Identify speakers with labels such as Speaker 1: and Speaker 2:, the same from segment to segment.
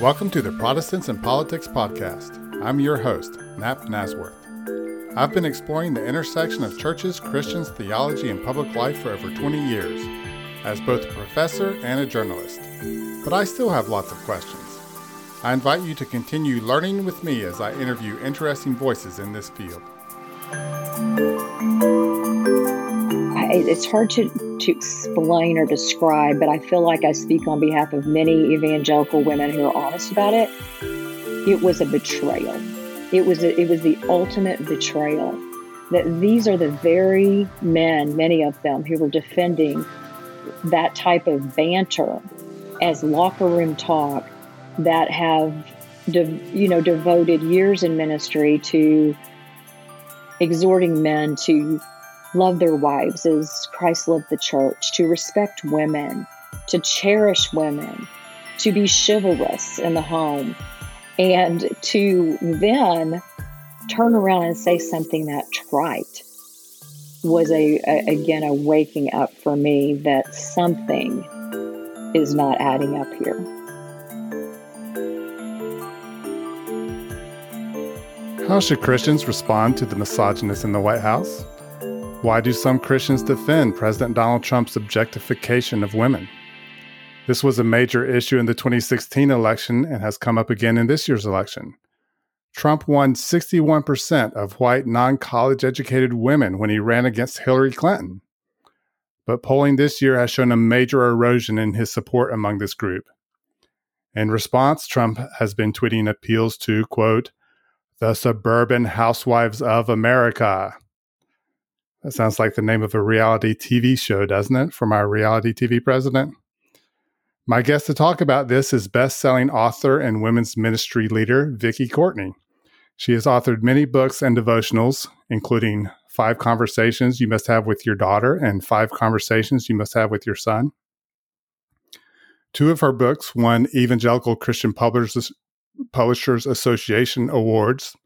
Speaker 1: Welcome to the Protestants and Politics Podcast. I'm your host, Napp Nazworth. I've been exploring the intersection of churches, Christians, theology, and public life for over 20 years, as both a professor and a journalist. But I still have lots of questions. I invite you to continue learning with me as I interview interesting voices in this field.
Speaker 2: It's hard to, to explain or describe, but I feel like I speak on behalf of many evangelical women who are honest about it. It was a betrayal. It was a, it was the ultimate betrayal. That these are the very men, many of them, who were defending that type of banter as locker room talk that have you know devoted years in ministry to exhorting men to love their wives as Christ loved the church, to respect women, to cherish women, to be chivalrous in the home, and to then turn around and say something that trite was a, a again a waking up for me that something is not adding up here.
Speaker 1: How should Christians respond to the misogynist in the White House? Why do some Christians defend President Donald Trump's objectification of women? This was a major issue in the 2016 election and has come up again in this year's election. Trump won 61% of white non college educated women when he ran against Hillary Clinton. But polling this year has shown a major erosion in his support among this group. In response, Trump has been tweeting appeals to, quote, the Suburban Housewives of America. That sounds like the name of a reality TV show, doesn't it? From our reality TV president. My guest to talk about this is best-selling author and women's ministry leader Vicki Courtney. She has authored many books and devotionals, including Five Conversations You Must Have with Your Daughter and Five Conversations You Must Have with Your Son. Two of her books won Evangelical Christian Publishers, Publishers Association awards,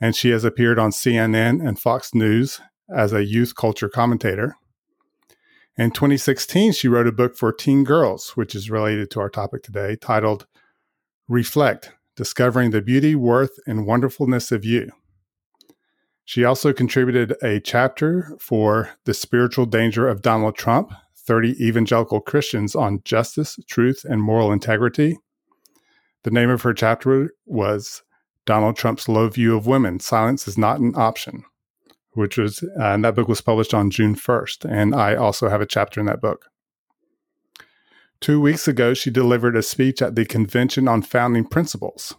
Speaker 1: and she has appeared on CNN and Fox News as a youth culture commentator. In 2016, she wrote a book for teen girls, which is related to our topic today, titled Reflect Discovering the Beauty, Worth, and Wonderfulness of You. She also contributed a chapter for The Spiritual Danger of Donald Trump 30 Evangelical Christians on Justice, Truth, and Moral Integrity the name of her chapter was Donald Trump's Low View of Women Silence is Not an Option, which was, uh, and that book was published on June 1st. And I also have a chapter in that book. Two weeks ago, she delivered a speech at the Convention on Founding Principles.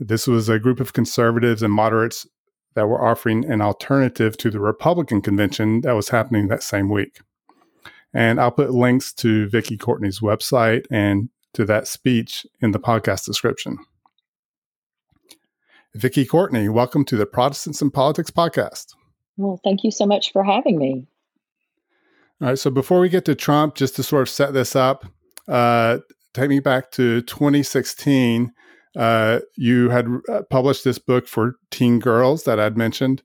Speaker 1: This was a group of conservatives and moderates that were offering an alternative to the Republican convention that was happening that same week. And I'll put links to Vicki Courtney's website and to that speech in the podcast description. Vicki Courtney, welcome to the Protestants and Politics podcast.
Speaker 2: Well, thank you so much for having me.
Speaker 1: All right. So before we get to Trump, just to sort of set this up, uh, take me back to 2016. Uh, you had uh, published this book for teen girls that I'd mentioned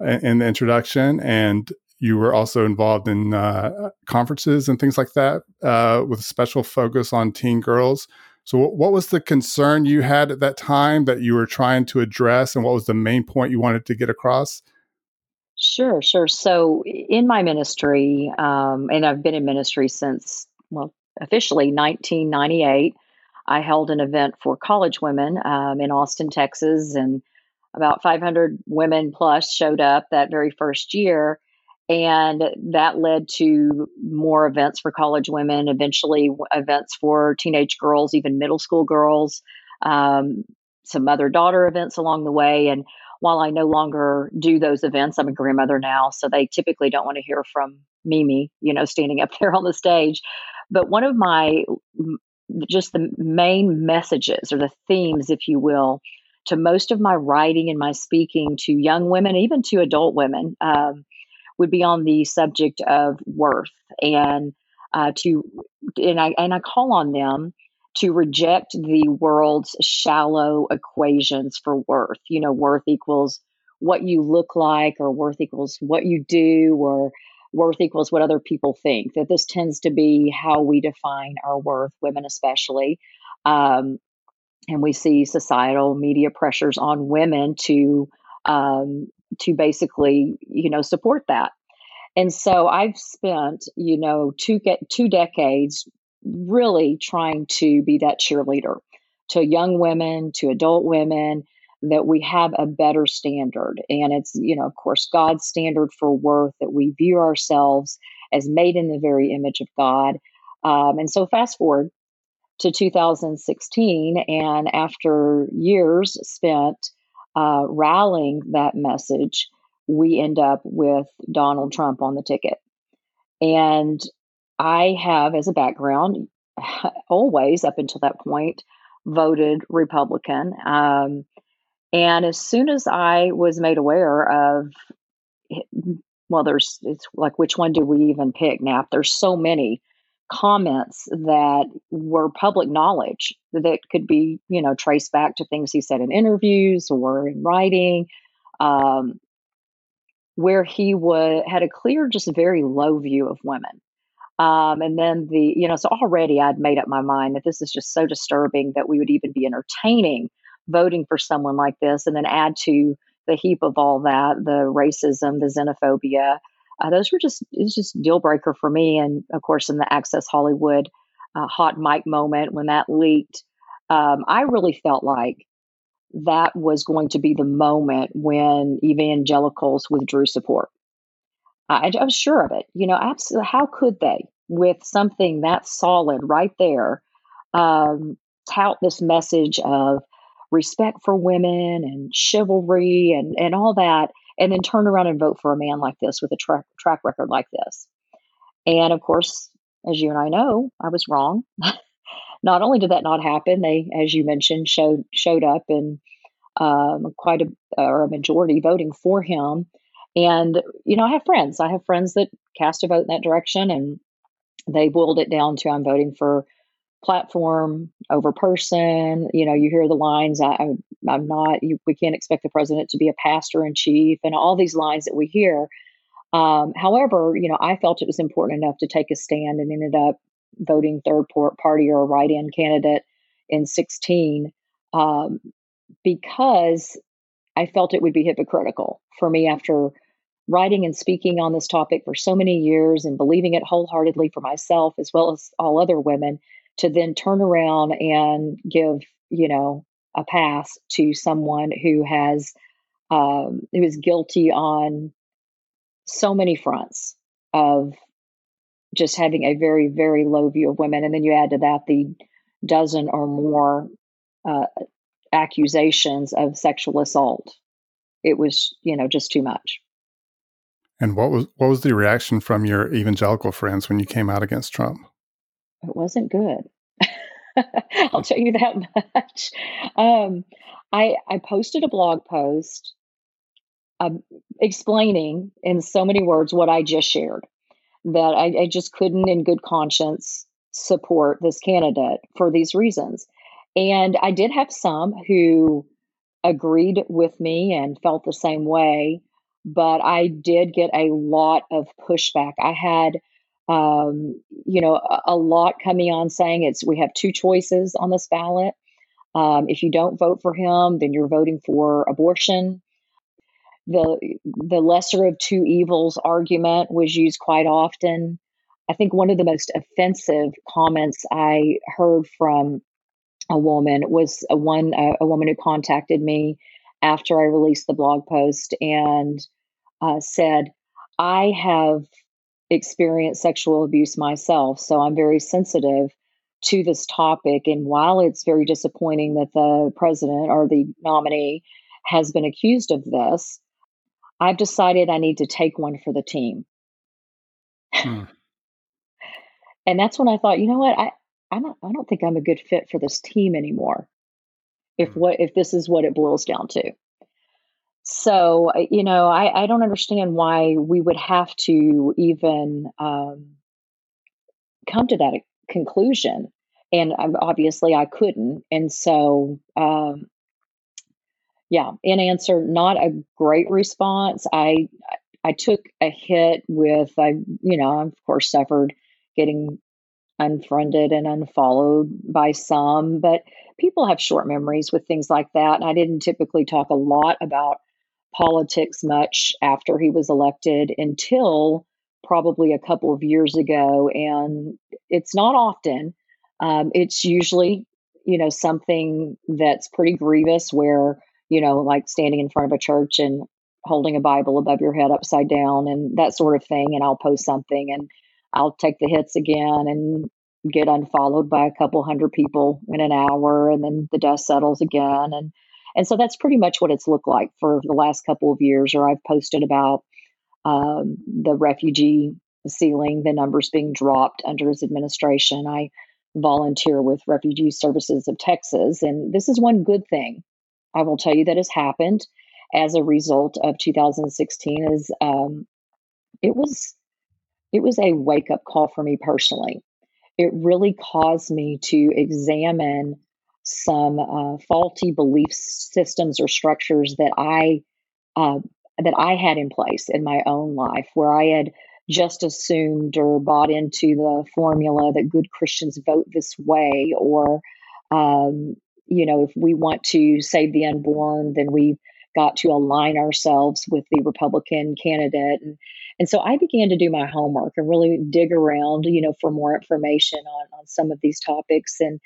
Speaker 1: in the introduction, and you were also involved in uh, conferences and things like that uh, with a special focus on teen girls. So, what was the concern you had at that time that you were trying to address, and what was the main point you wanted to get across?
Speaker 2: Sure, sure. So, in my ministry, um, and I've been in ministry since, well, officially 1998, I held an event for college women um, in Austin, Texas, and about 500 women plus showed up that very first year. And that led to more events for college women, eventually, events for teenage girls, even middle school girls, um, some mother daughter events along the way. And while I no longer do those events, I'm a grandmother now, so they typically don't want to hear from Mimi, you know, standing up there on the stage. But one of my just the main messages or the themes, if you will, to most of my writing and my speaking to young women, even to adult women, um, would be on the subject of worth and uh, to and I and I call on them to reject the world's shallow equations for worth. You know, worth equals what you look like, or worth equals what you do, or worth equals what other people think, that this tends to be how we define our worth, women especially. Um, and we see societal media pressures on women to um, to basically, you know, support that. And so I've spent, you know, two get two decades really trying to be that cheerleader to young women, to adult women, that we have a better standard. And it's, you know, of course, God's standard for worth, that we view ourselves as made in the very image of God. Um, and so, fast forward to 2016, and after years spent uh, rallying that message, we end up with Donald Trump on the ticket. And I have, as a background, always up until that point, voted Republican. Um, and as soon as I was made aware of, well, there's, it's like, which one do we even pick now? There's so many comments that were public knowledge that could be, you know, traced back to things he said in interviews or in writing, um, where he would had a clear, just very low view of women. Um, and then the, you know, so already I'd made up my mind that this is just so disturbing that we would even be entertaining voting for someone like this. And then add to the heap of all that the racism, the xenophobia. Uh, those were just, it's just deal breaker for me. And of course, in the Access Hollywood uh, hot mic moment when that leaked, um, I really felt like that was going to be the moment when evangelicals withdrew support. I, I was sure of it. You know, absolutely. How could they, with something that solid right there, um, tout this message of respect for women and chivalry and, and all that, and then turn around and vote for a man like this with a track track record like this? And of course, as you and I know, I was wrong. not only did that not happen, they, as you mentioned, showed showed up and um, quite a or a majority voting for him. And, you know, I have friends. I have friends that cast a vote in that direction and they boiled it down to I'm voting for platform over person. You know, you hear the lines, I, I'm not, you, we can't expect the president to be a pastor in chief, and all these lines that we hear. Um, however, you know, I felt it was important enough to take a stand and ended up voting third party or write in candidate in 16 um, because I felt it would be hypocritical for me after writing and speaking on this topic for so many years and believing it wholeheartedly for myself as well as all other women to then turn around and give, you know, a pass to someone who has um, who is guilty on so many fronts of just having a very very low view of women. And then you add to that the dozen or more uh, accusations of sexual assault. It was you know just too much.
Speaker 1: And what was what was the reaction from your evangelical friends when you came out against trump?
Speaker 2: It wasn't good. I'll tell you that much. Um, i i posted a blog post um, explaining in so many words what i just shared that I, I just couldn't in good conscience support this candidate for these reasons and i did have some who agreed with me and felt the same way, but I did get a lot of pushback. I had, um, you know, a, a, lot coming on saying it's we have two choices on this ballot. Um, if you don't vote for him, then you're voting for abortion. The the lesser of two evils argument was used quite often. I think one of the most offensive comments I heard from a woman was a one a, a woman who contacted me after I released the blog post and uh, said, "I have experienced sexual abuse myself, so I'm very sensitive." to this topic. And while it's very disappointing that the president or the nominee has been accused of this, I've decided I need to take one for the team. Hmm. and that's when I thought, you know what? I, I don't I don't think I'm a good fit for this team anymore. If hmm. what if this is what it boils down to. So you know, I, I don't understand why we would have to even um, come to that conclusion. And obviously, I couldn't. And so, um, yeah. In answer, not a great response. I I took a hit with I you know of course suffered getting unfriended and unfollowed by some, but people have short memories with things like that. And I didn't typically talk a lot about politics much after he was elected until probably a couple of years ago. And it's not often, um, it's usually, you know, something that's pretty grievous where, you know, like standing in front of a church and holding a Bible above your head upside down and that sort of thing. And I'll post something and I'll take the hits again and get unfollowed by a couple hundred people in an hour and then the dust settles again. And and so that's pretty much what it's looked like for the last couple of years or i've posted about um, the refugee ceiling the numbers being dropped under his administration. I volunteer with refugee services of texas and this is one good thing. I will tell you that has happened. As a result of 2016 is um, it was it was a wake up call for me personally it really caused me to examine some uh, faulty belief systems or structures that I uh, that I had in place in my own life, where I had just assumed or bought into the formula that good Christians vote this way, or um, you know, if we want to save the unborn, then we've got to align ourselves with the Republican candidate. And and so I began to do my homework and really dig around, you know, for more information on, on some of these topics. And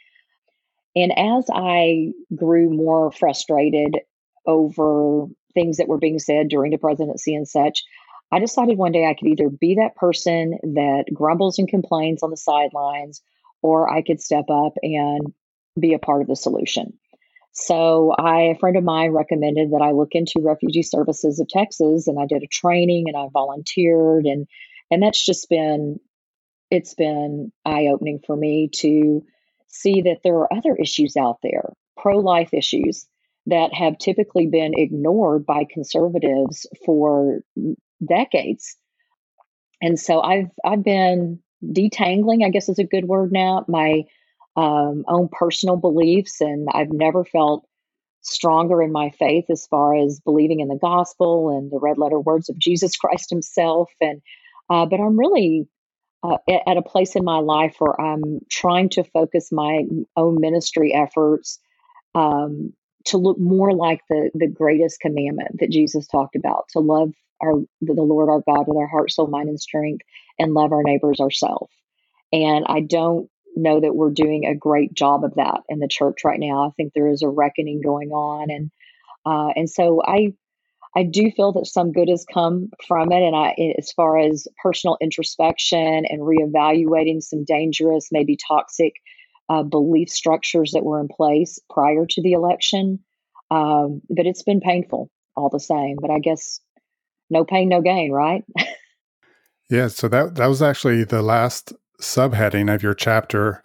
Speaker 2: and as I grew more frustrated over things that were being said during the presidency and such, I decided one day I could either be that person that grumbles and complains on the sidelines, or I could step up and be a part of the solution. So I, a friend of mine recommended that I look into Refugee Services of Texas, and I did a training and I volunteered, and and that's just been it's been eye opening for me to see that there are other issues out there, pro life issues that have typically been ignored by conservatives for decades. And so I've I've been detangling, I guess is a good word now, my um, own personal beliefs, and I've never felt stronger in my faith as far as believing in the gospel and the red letter words of Jesus Christ Himself. And uh, but I'm really uh, at a place in my life where I'm trying to focus my own ministry efforts um, to look more like the the greatest commandment that Jesus talked about: to love our the Lord our God with our heart, soul, mind, and strength, and love our neighbors ourselves. And I don't know that we're doing a great job of that in the church right now. I think there is a reckoning going on, and uh, and so I I do feel that some good has come from it. And I, as far as personal introspection and reevaluating some dangerous, maybe toxic uh, belief structures that were in place prior to the election, um, but it's been painful all the same. But I guess no pain, no gain, right?
Speaker 1: yeah. So that that was actually the last subheading of your chapter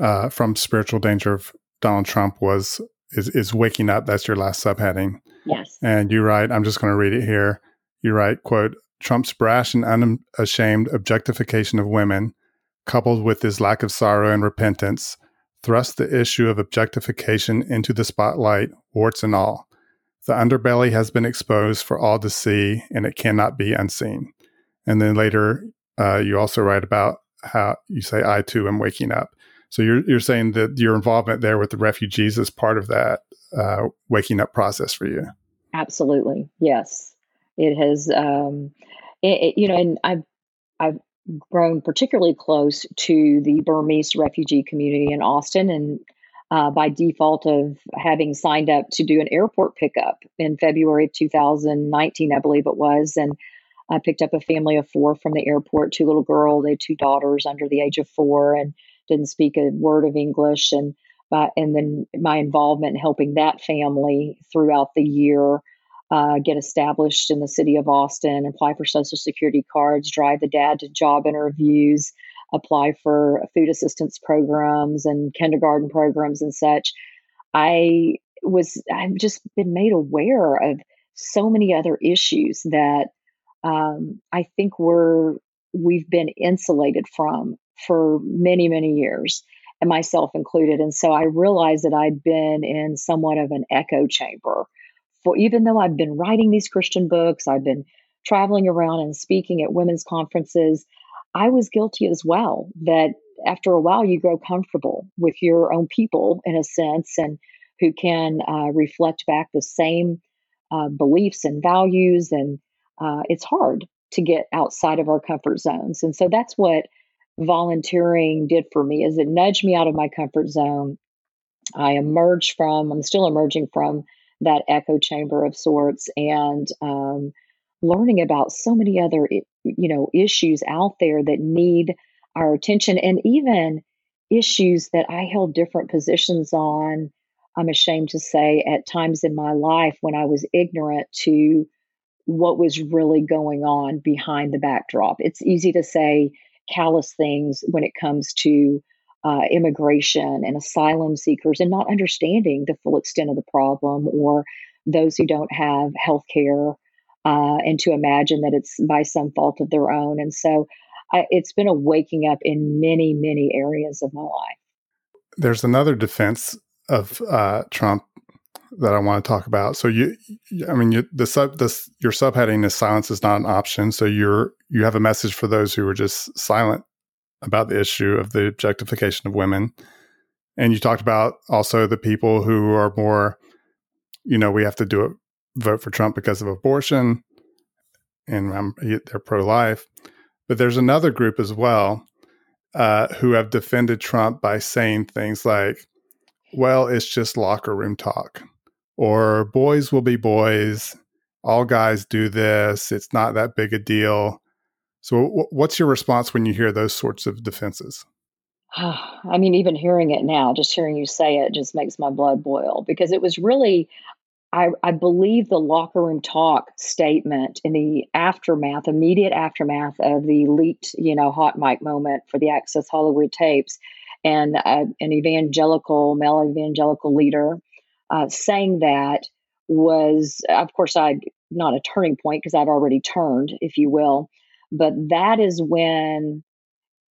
Speaker 1: uh, from spiritual danger of Donald Trump was is, is waking up. That's your last subheading.
Speaker 2: Yes.
Speaker 1: And you write, I'm just going to read it here. You write, quote, Trump's brash and unashamed objectification of women, coupled with his lack of sorrow and repentance, thrust the issue of objectification into the spotlight, warts and all. The underbelly has been exposed for all to see, and it cannot be unseen. And then later, uh, you also write about how you say, I too am waking up. So you're, you're saying that your involvement there with the refugees is part of that uh, waking up process for you.
Speaker 2: Absolutely. Yes. It has, um, it, it, you know, and I've, I've grown particularly close to the Burmese refugee community in Austin and uh, by default of having signed up to do an airport pickup in February of 2019, I believe it was. And I picked up a family of four from the airport, two little girls, they had two daughters under the age of four and didn't speak a word of English. And, uh, and then my involvement in helping that family throughout the year uh, get established in the city of Austin, apply for Social Security cards, drive the dad to job interviews, apply for food assistance programs and kindergarten programs and such. I was, I've just been made aware of so many other issues that um, I think we're we've been insulated from for many many years, and myself included. And so I realized that I'd been in somewhat of an echo chamber. For even though I've been writing these Christian books, I've been traveling around and speaking at women's conferences, I was guilty as well. That after a while, you grow comfortable with your own people in a sense, and who can uh, reflect back the same uh, beliefs and values. And uh, it's hard to get outside of our comfort zones. And so that's what volunteering did for me is it nudged me out of my comfort zone. I emerged from, I'm still emerging from that echo chamber of sorts and um, learning about so many other, you know, issues out there that need our attention and even issues that I held different positions on. I'm ashamed to say at times in my life when I was ignorant to what was really going on behind the backdrop. It's easy to say callous things when it comes to uh, immigration and asylum seekers and not understanding the full extent of the problem or those who don't have health care uh, and to imagine that it's by some fault of their own. And so I, it's been a waking up in many, many areas of my life.
Speaker 1: There's another defense of uh, Trump that I want to talk about. So you, I mean, you, the sub, this your subheading is silence is not an option. So you're you have a message for those who are just silent about the issue of the objectification of women, and you talked about also the people who are more, you know, we have to do it, vote for Trump because of abortion, and um, they're pro life. But there's another group as well uh, who have defended Trump by saying things like, well, it's just locker room talk, or boys will be boys. All guys do this. It's not that big a deal. So, w- what's your response when you hear those sorts of defenses?
Speaker 2: I mean, even hearing it now, just hearing you say it just makes my blood boil because it was really, I, I believe the locker room talk statement in the aftermath, immediate aftermath of the leaked, you know, hot mic moment for the Access Hollywood tapes, and uh, an evangelical, male evangelical leader uh, saying that was, of course, I not a turning point because I've already turned, if you will, but that is when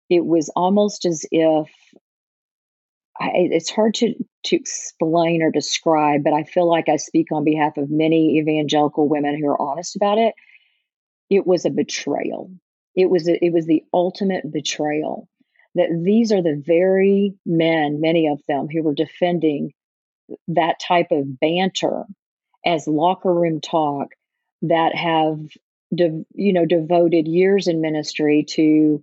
Speaker 2: it was almost as if I, it's hard to to explain or describe, but I feel like I speak on behalf of many evangelical women who are honest about it. It was a betrayal. It was a, it was the ultimate betrayal. That these are the very men, many of them, who were defending that type of banter as locker room talk that have de- you know devoted years in ministry to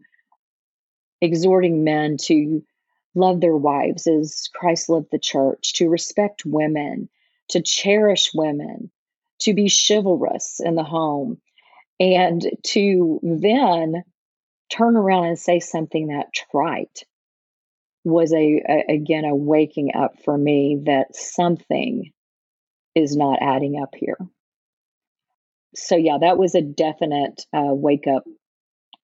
Speaker 2: exhorting men to love their wives as Christ loved the church, to respect women, to cherish women, to be chivalrous in the home, and to then turn around and say something that trite was a, a, again a waking up for me that something is not adding up here. So yeah, that was a definite uh, wake up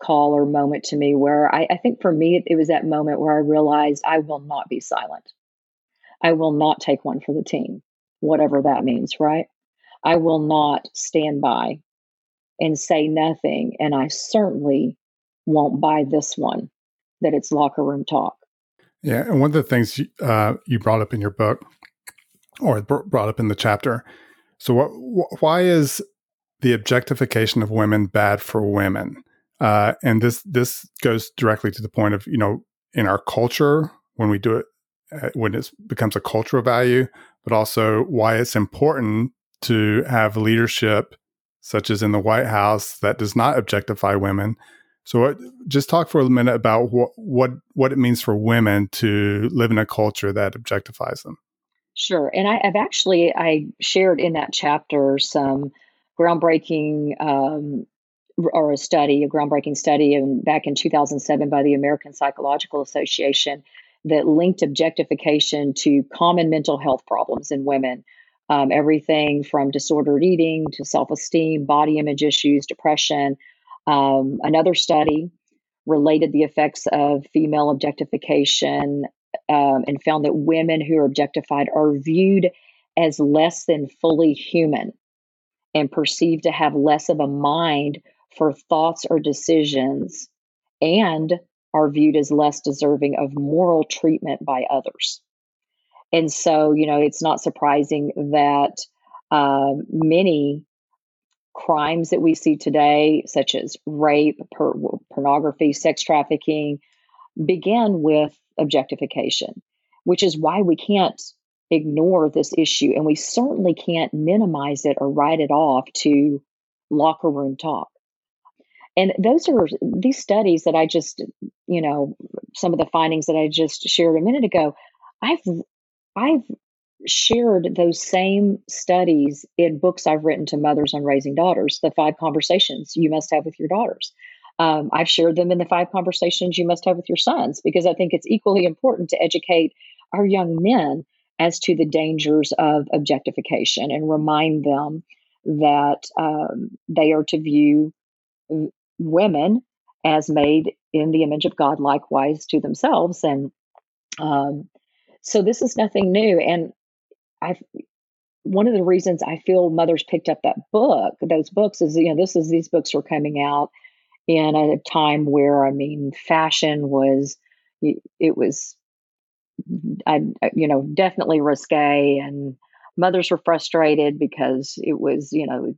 Speaker 2: call or moment to me where I, I think for me, it, it was that moment where I realized I will not be silent. I will not take one for the team, whatever that means, right? I will not stand by and say nothing. And I certainly won't buy this one that it's locker room talk.
Speaker 1: Yeah. And one of the things uh, you brought up in your book or brought up in the chapter. So, what, wh- why is the objectification of women bad for women? Uh, and this this goes directly to the point of you know in our culture when we do it uh, when it becomes a cultural value, but also why it's important to have leadership such as in the White House that does not objectify women. So, what, just talk for a minute about what what what it means for women to live in a culture that objectifies them.
Speaker 2: Sure, and I, have actually I shared in that chapter some groundbreaking um, or a study, a groundbreaking study in, back in 2007 by the American Psychological Association that linked objectification to common mental health problems in women. Um, everything from disordered eating to self esteem, body image issues, depression. Um, another study related the effects of female objectification um, and found that women who are objectified are viewed as less than fully human and perceived to have less of a mind for thoughts or decisions and are viewed as less deserving of moral treatment by others. And so, you know, it's not surprising that uh, many crimes that we see today, such as rape, per- pornography, sex trafficking, begin with objectification, which is why we can't ignore this issue. And we certainly can't minimize it or write it off to locker room talk. And those are these studies that I just, you know, some of the findings that I just shared a minute ago. I've I've shared those same studies in books I've written to mothers on raising daughters, the five conversations you must have with your daughters. Um, I've shared them in the five conversations you must have with your sons because I think it's equally important to educate our young men as to the dangers of objectification and remind them that um, they are to view women as made in the image of God, likewise to themselves. And um, so this is nothing new. And I, one of the reasons I feel mothers picked up that book, those books, is you know this is these books were coming out in a time where I mean fashion was it was I you know definitely risque and mothers were frustrated because it was you know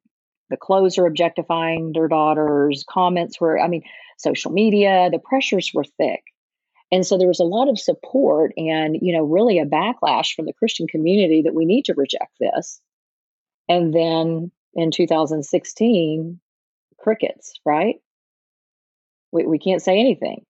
Speaker 2: the clothes are objectifying their daughters comments were I mean social media the pressures were thick and so there was a lot of support and, you know, really a backlash from the Christian community that we need to reject this. And then in 2016, crickets, right? We, we can't say anything.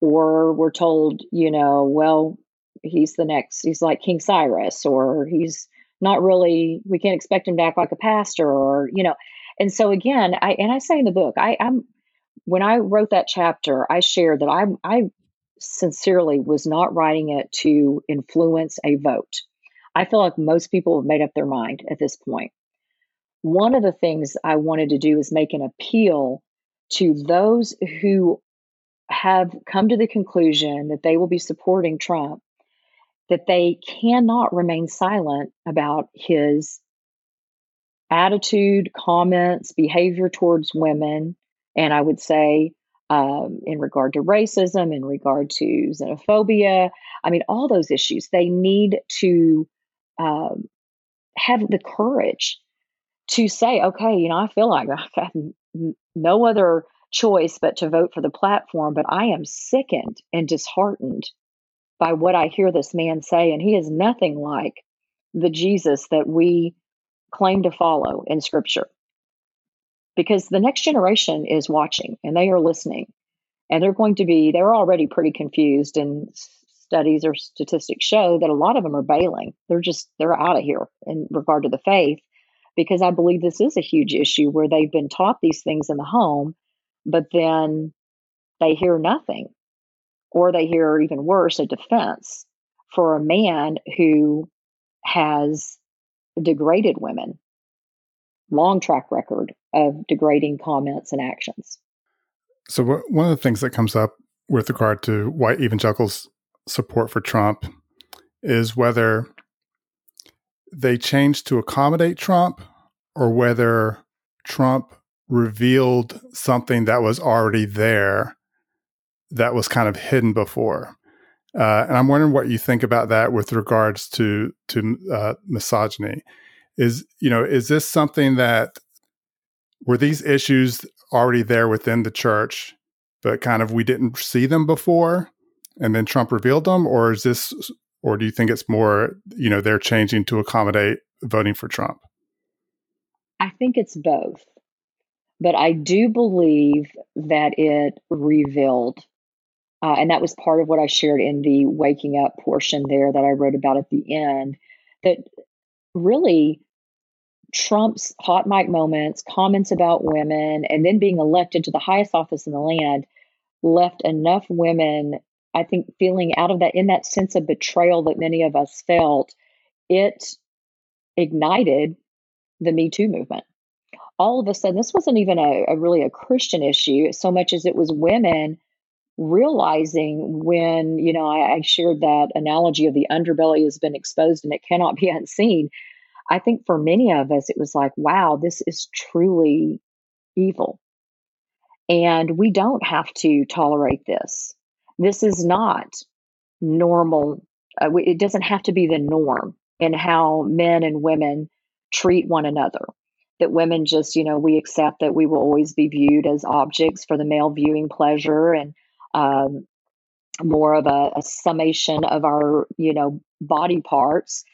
Speaker 2: Or we're told, you know, well, he's the next, he's like King Cyrus, or he's not really, we can't expect him to act like a pastor, or, you know. And so again, I, and I say in the book, I, I'm, when I wrote that chapter, I shared that I, I sincerely was not writing it to influence a vote. I feel like most people have made up their mind at this point. One of the things I wanted to do is make an appeal to those who have come to the conclusion that they will be supporting Trump, that they cannot remain silent about his attitude, comments, behavior towards women, and I would say um, in regard to racism, in regard to xenophobia. I mean, all those issues. They need to um, have the courage to say, okay, you know, I feel like I have no other choice but to vote for the platform, but I am sickened and disheartened by what I hear this man say. And he is nothing like the Jesus that we claim to follow in Scripture because the next generation is watching and they are listening. And they're going to be they're already pretty confused and studies or statistics show that a lot of them are bailing. They're just they're out of here in regard to the faith because i believe this is a huge issue where they've been taught these things in the home but then they hear nothing or they hear even worse a defense for a man who has degraded women long track record of degrading comments and actions.
Speaker 1: So, one of the things that comes up with regard to white evangelicals' support for Trump is whether they changed to accommodate Trump or whether Trump revealed something that was already there that was kind of hidden before. Uh, and I'm wondering what you think about that with regards to to uh, misogyny. Is you know is this something that were these issues already there within the church, but kind of we didn't see them before, and then Trump revealed them, or is this, or do you think it's more, you know, they're changing to accommodate voting for Trump?
Speaker 2: I think it's both, but I do believe that it revealed. Uh, and that was part of what I shared in the waking up portion there that I wrote about at the end. That really Trump's hot mic moments, comments about women, and then being elected to the highest office in the land left enough women, I think, feeling out of that, in that sense of betrayal that many of us felt, it ignited the Me Too movement. All of a sudden, this wasn't even a, a really a Christian issue so much as it was women realizing when, you know, I, I shared that analogy of the underbelly has been exposed and it cannot be unseen I think for many of us, it was like, wow, this is truly evil. And we don't have to tolerate this. This is not normal. Uh, it doesn't have to be the norm in how men and women treat one another. that women just, you know, we accept that we will always be viewed as objects for the male viewing pleasure and um, more of a, a, summation of our, you know, body parts.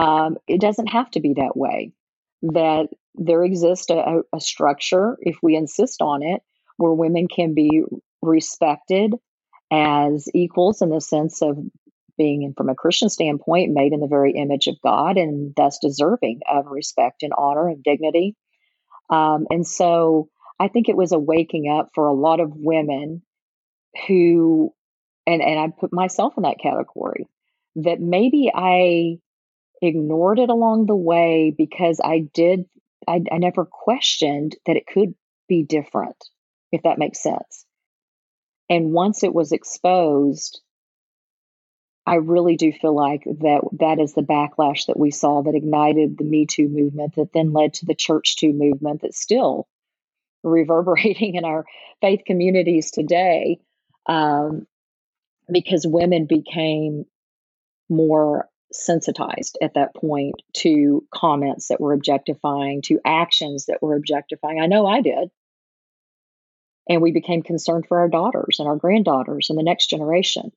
Speaker 2: Um, it doesn't have to be that way. That there exists a, a structure, if we insist on it, where women can be respected as equals in the sense of being, from a Christian standpoint, made in the very image of God and thus deserving of respect and honor and dignity. Um, and so I think it was a waking up for a lot of women who, and, and I put myself in that category, that maybe I ignored it along the way because I did, I, I never questioned that it could be different, if that makes sense. And once it was exposed, I really do feel like that that is the backlash that we saw that ignited the Me Too movement that then led to the Church Too movement that's still reverberating in our faith communities today um, because women became more sensitized at that point to comments that were objectifying, to actions that were objectifying. I know I did. And we became concerned for our daughters and our granddaughters and the next generation.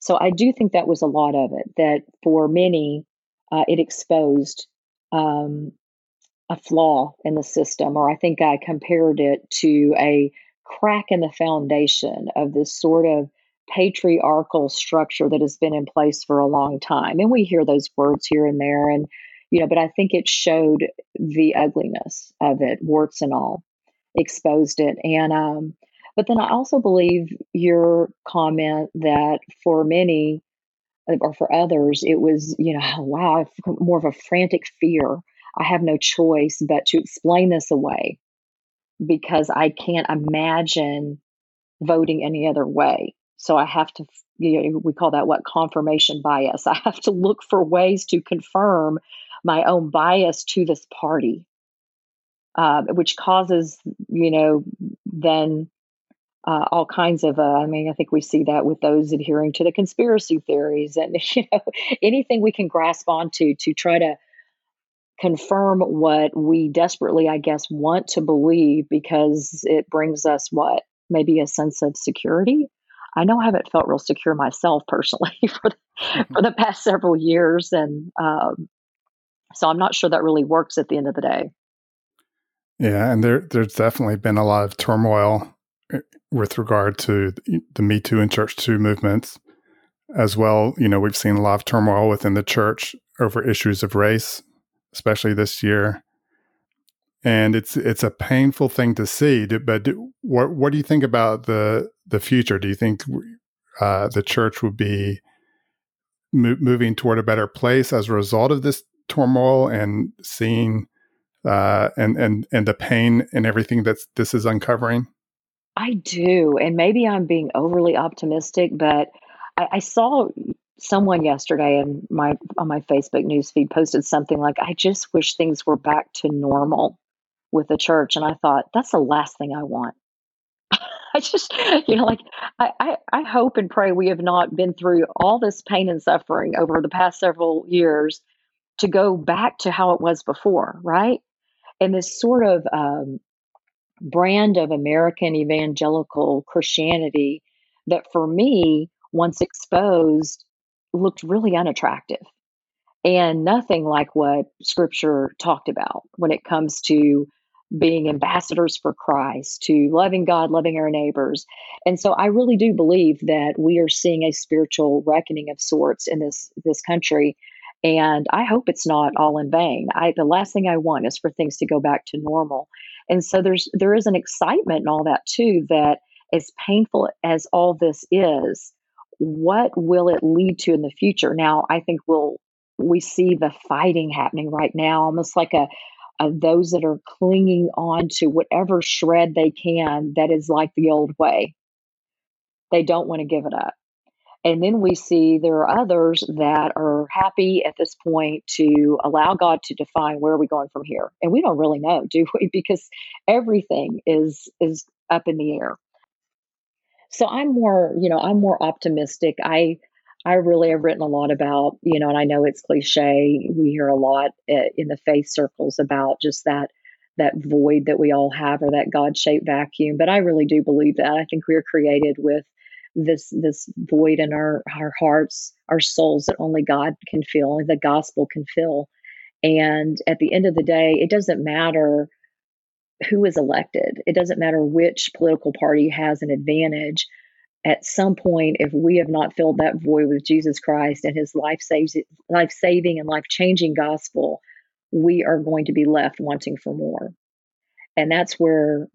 Speaker 2: So I do think that was a lot of it, that for many, uh, it exposed um, a flaw in the system, or I think I compared it to a crack in the foundation of this sort of patriarchal structure that has been in place for a long time. And we hear those words here and there, and you know, but I think it showed the ugliness of it, warts and all, exposed it. And um, but then I also believe your comment that for many uh, or for others, it was, you know, wow, more of a frantic fear. I have no choice but to explain this away because I can't imagine voting any other way. So I have to, you know, we call that what confirmation bias. I have to look for ways to confirm my own bias to this party, uh, which causes, you know, then uh, all kinds of, uh, I mean, I think we see that with those adhering to the conspiracy theories and, you know, anything we can grasp onto to try to confirm what we desperately, I guess, want to believe because it brings us what? Maybe a sense of security. I know I haven't felt real secure myself personally for the, mm-hmm. for the past several years. And um, so I'm not sure that really works at the end of the day.
Speaker 1: Yeah, and there there's definitely been a lot of turmoil with regard to the Me Too and Church Too movements. As well, you know, we've seen a lot of turmoil within the church over issues of race, especially this year. And it's it's a painful thing to see. But what what do you think about the the future? Do you think uh, the church would be mo- moving toward a better place as a result of this turmoil and seeing uh, and and and the pain and everything that this is uncovering?
Speaker 2: I do. And maybe I'm being overly optimistic, but I, I saw someone yesterday in my on my Facebook newsfeed posted something like, I just wish things were back to normal with the church. And I thought, that's the last thing I want. I just, you know, like I, I, I hope and pray we have not been through all this pain and suffering over the past several years to go back to how it was before, right? And this sort of um, brand of American evangelical Christianity that for me, once exposed, looked really unattractive and nothing like what scripture talked about when it comes to being ambassadors for Christ, to loving God, loving our neighbors. And so I really do believe that we are seeing a spiritual reckoning of sorts in this this country. And I hope it's not all in vain. I the last thing I want is for things to go back to normal. And so there's there is an excitement and all that too that as painful as all this is, what will it lead to in the future? Now, I think we'll we see the fighting happening right now, almost like a, those that are clinging on to whatever shred they can that is like the old way. They don't want to give it up. And then we see there are others that are happy at this point to allow God to define where are we going from here. And we don't really know, do we? Because everything is is up in the air. So I'm more, you know, I'm more optimistic. I I really have written a lot about, you know, and I know it's cliche. We hear a lot eh, in the faith circles about just that that void that we all have or that God-shaped vacuum. But I really do believe that. I think we are created with this this void in our our hearts, our souls that only God can fill, and the gospel can fill. And at the end of the day, it doesn't matter who is elected. It doesn't matter which political party has an advantage. At some point, if we have not filled that void with Jesus Christ and his life saves life saving and life changing gospel, we are going to be left wanting for more. And that's where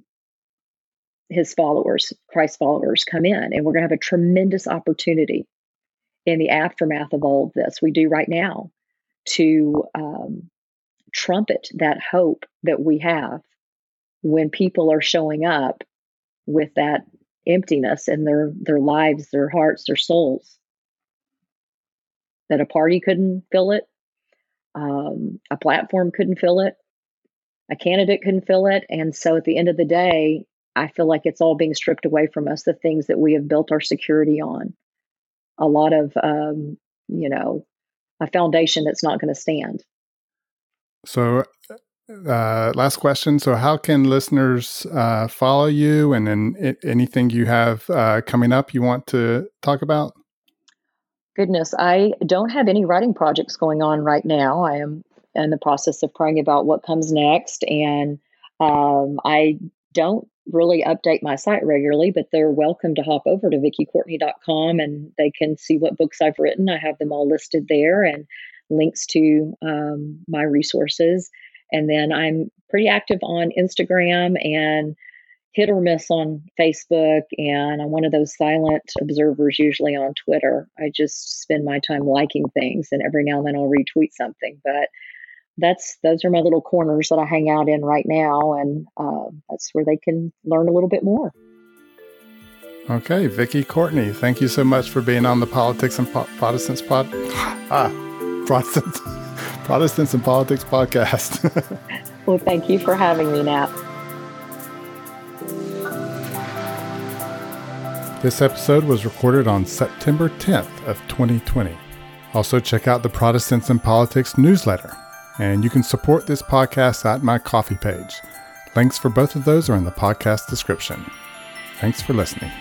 Speaker 2: his followers, Christ followers, come in. And we're going to have a tremendous opportunity in the aftermath of all of this. We do right now to um, trumpet that hope that we have when people are showing up with that emptiness in their their lives, their hearts, their souls. That a party couldn't fill it, um, a platform couldn't fill it, a candidate couldn't fill it, and so at the end of the day, I feel like it's all being stripped away from us. The things that we have built our security on, a lot of um, you know, a foundation that's not going to stand.
Speaker 1: So uh, last question. So, how can listeners uh, follow you and then anything you have uh, coming up you want to talk about?
Speaker 2: Goodness, I don't have any writing projects going on right now. I am in the process of praying about what comes next. And um, I don't really update my site regularly, but they're welcome to hop over to vickicourtney.com and they can see what books I've written. I have them all listed there and links to um, my resources. And then I'm pretty active on Instagram and hit or miss on Facebook. And I'm one of those silent observers usually on Twitter. I just spend my time liking things and every now and then I'll retweet something. But that's those are my little corners that I hang out in right now, and uh, that's where they can learn a little bit more.
Speaker 1: Okay, Vicki Courtney, thank you so much for being on the Politics and po- Protestants pod. Ah, Protestants. Protestants and Politics podcast.
Speaker 2: well, thank you for having me, Napp.
Speaker 1: This episode was recorded on September 10th of 2020. Also check out the Protestants and Politics newsletter, and you can support this podcast at my Ko-fi page. Links for both of those are in the podcast description. Thanks for listening.